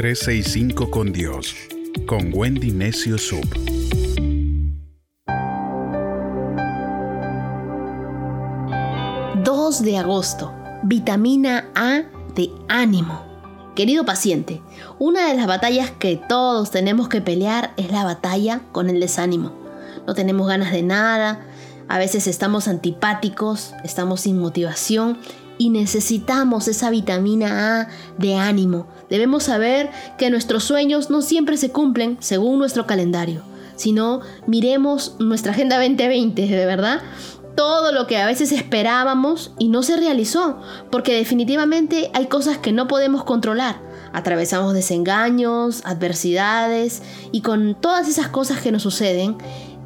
365 con Dios, con Wendy Necio Sub. 2 de agosto. Vitamina A de ánimo. Querido paciente, una de las batallas que todos tenemos que pelear es la batalla con el desánimo. No tenemos ganas de nada, a veces estamos antipáticos, estamos sin motivación y necesitamos esa vitamina A de ánimo. Debemos saber que nuestros sueños no siempre se cumplen según nuestro calendario, sino miremos nuestra Agenda 2020, de verdad todo lo que a veces esperábamos y no se realizó, porque definitivamente hay cosas que no podemos controlar. Atravesamos desengaños, adversidades y con todas esas cosas que nos suceden,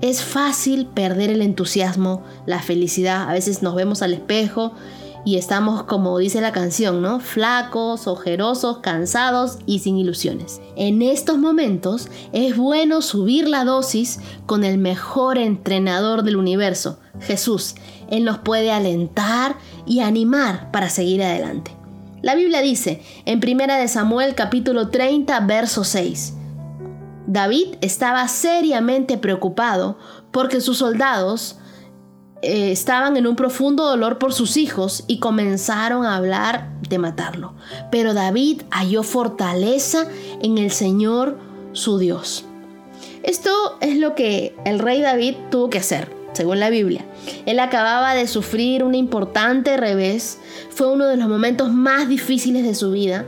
es fácil perder el entusiasmo, la felicidad. A veces nos vemos al espejo y estamos, como dice la canción, ¿no? Flacos, ojerosos, cansados y sin ilusiones. En estos momentos es bueno subir la dosis con el mejor entrenador del universo, Jesús. Él nos puede alentar y animar para seguir adelante. La Biblia dice en 1 Samuel capítulo 30 verso 6, David estaba seriamente preocupado porque sus soldados eh, estaban en un profundo dolor por sus hijos y comenzaron a hablar de matarlo. Pero David halló fortaleza en el Señor su Dios. Esto es lo que el rey David tuvo que hacer, según la Biblia. Él acababa de sufrir un importante revés, fue uno de los momentos más difíciles de su vida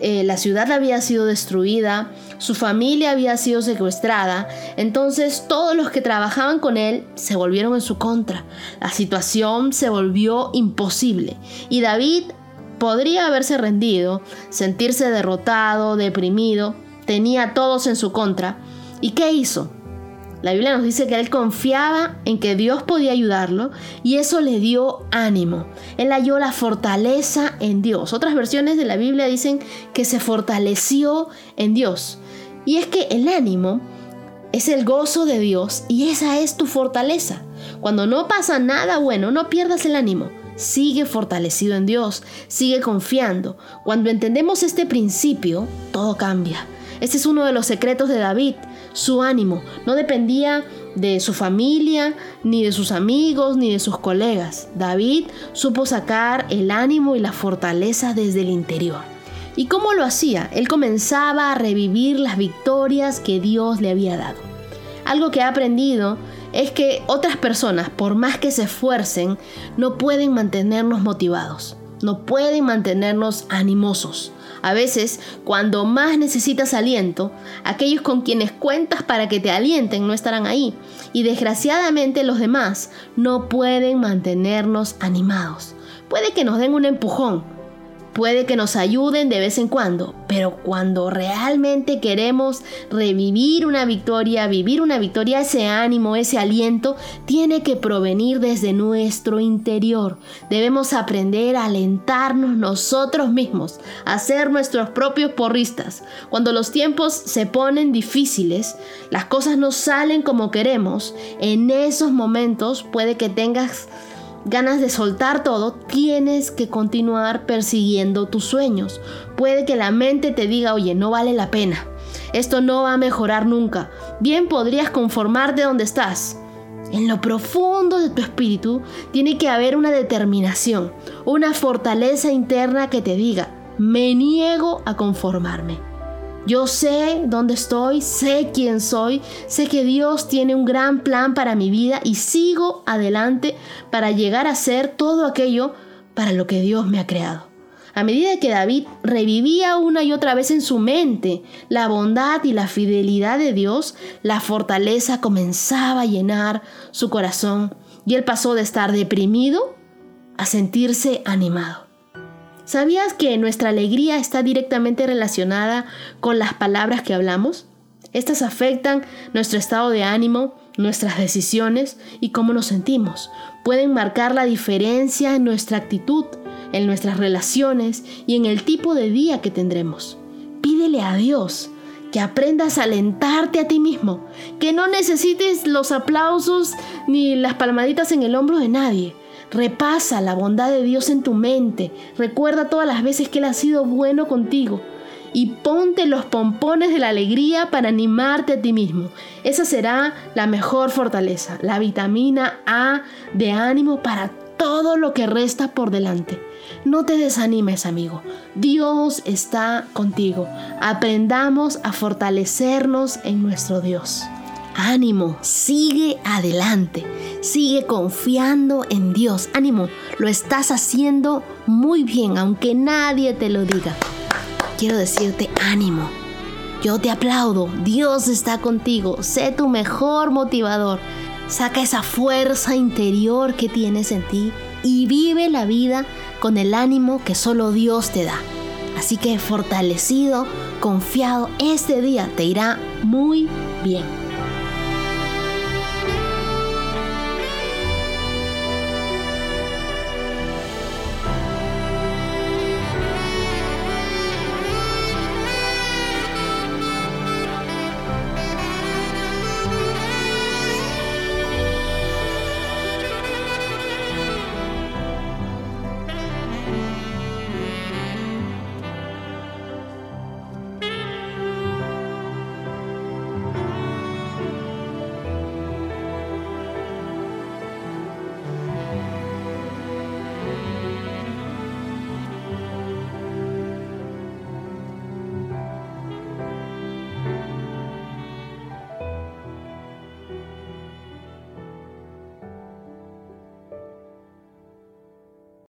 eh, la ciudad había sido destruida, su familia había sido secuestrada, entonces todos los que trabajaban con él se volvieron en su contra. La situación se volvió imposible y David podría haberse rendido, sentirse derrotado, deprimido, tenía a todos en su contra. ¿Y qué hizo? La Biblia nos dice que él confiaba en que Dios podía ayudarlo y eso le dio ánimo. Él halló la fortaleza en Dios. Otras versiones de la Biblia dicen que se fortaleció en Dios. Y es que el ánimo es el gozo de Dios y esa es tu fortaleza. Cuando no pasa nada bueno, no pierdas el ánimo. Sigue fortalecido en Dios, sigue confiando. Cuando entendemos este principio, todo cambia. Este es uno de los secretos de David. Su ánimo no dependía de su familia, ni de sus amigos, ni de sus colegas. David supo sacar el ánimo y la fortaleza desde el interior. ¿Y cómo lo hacía? Él comenzaba a revivir las victorias que Dios le había dado. Algo que ha aprendido es que otras personas, por más que se esfuercen, no pueden mantenernos motivados, no pueden mantenernos animosos. A veces, cuando más necesitas aliento, aquellos con quienes cuentas para que te alienten no estarán ahí. Y desgraciadamente los demás no pueden mantenernos animados. Puede que nos den un empujón, Puede que nos ayuden de vez en cuando, pero cuando realmente queremos revivir una victoria, vivir una victoria, ese ánimo, ese aliento, tiene que provenir desde nuestro interior. Debemos aprender a alentarnos nosotros mismos, a ser nuestros propios porristas. Cuando los tiempos se ponen difíciles, las cosas no salen como queremos, en esos momentos puede que tengas ganas de soltar todo, tienes que continuar persiguiendo tus sueños. Puede que la mente te diga, oye, no vale la pena. Esto no va a mejorar nunca. Bien podrías conformarte donde estás. En lo profundo de tu espíritu tiene que haber una determinación, una fortaleza interna que te diga, me niego a conformarme. Yo sé dónde estoy, sé quién soy, sé que Dios tiene un gran plan para mi vida y sigo adelante para llegar a ser todo aquello para lo que Dios me ha creado. A medida que David revivía una y otra vez en su mente la bondad y la fidelidad de Dios, la fortaleza comenzaba a llenar su corazón y él pasó de estar deprimido a sentirse animado. ¿Sabías que nuestra alegría está directamente relacionada con las palabras que hablamos? Estas afectan nuestro estado de ánimo, nuestras decisiones y cómo nos sentimos. Pueden marcar la diferencia en nuestra actitud, en nuestras relaciones y en el tipo de día que tendremos. Pídele a Dios que aprendas a alentarte a ti mismo, que no necesites los aplausos ni las palmaditas en el hombro de nadie. Repasa la bondad de Dios en tu mente. Recuerda todas las veces que Él ha sido bueno contigo. y ponte los pompones de la alegría para animarte a ti mismo. Esa será la mejor fortaleza, la vitamina A de ánimo para todo lo que resta por delante. No te desanimes, amigo. Dios está contigo. Aprendamos a fortalecernos en nuestro Dios. Ánimo, sigue adelante, sigue confiando en Dios. Ánimo, lo estás haciendo muy bien, aunque nadie te lo diga. Quiero decirte ánimo. Yo te aplaudo, Dios está contigo, sé tu mejor motivador. Saca esa fuerza interior que tienes en ti y vive la vida con el ánimo que solo Dios te da. Así que fortalecido, confiado, este día te irá muy bien.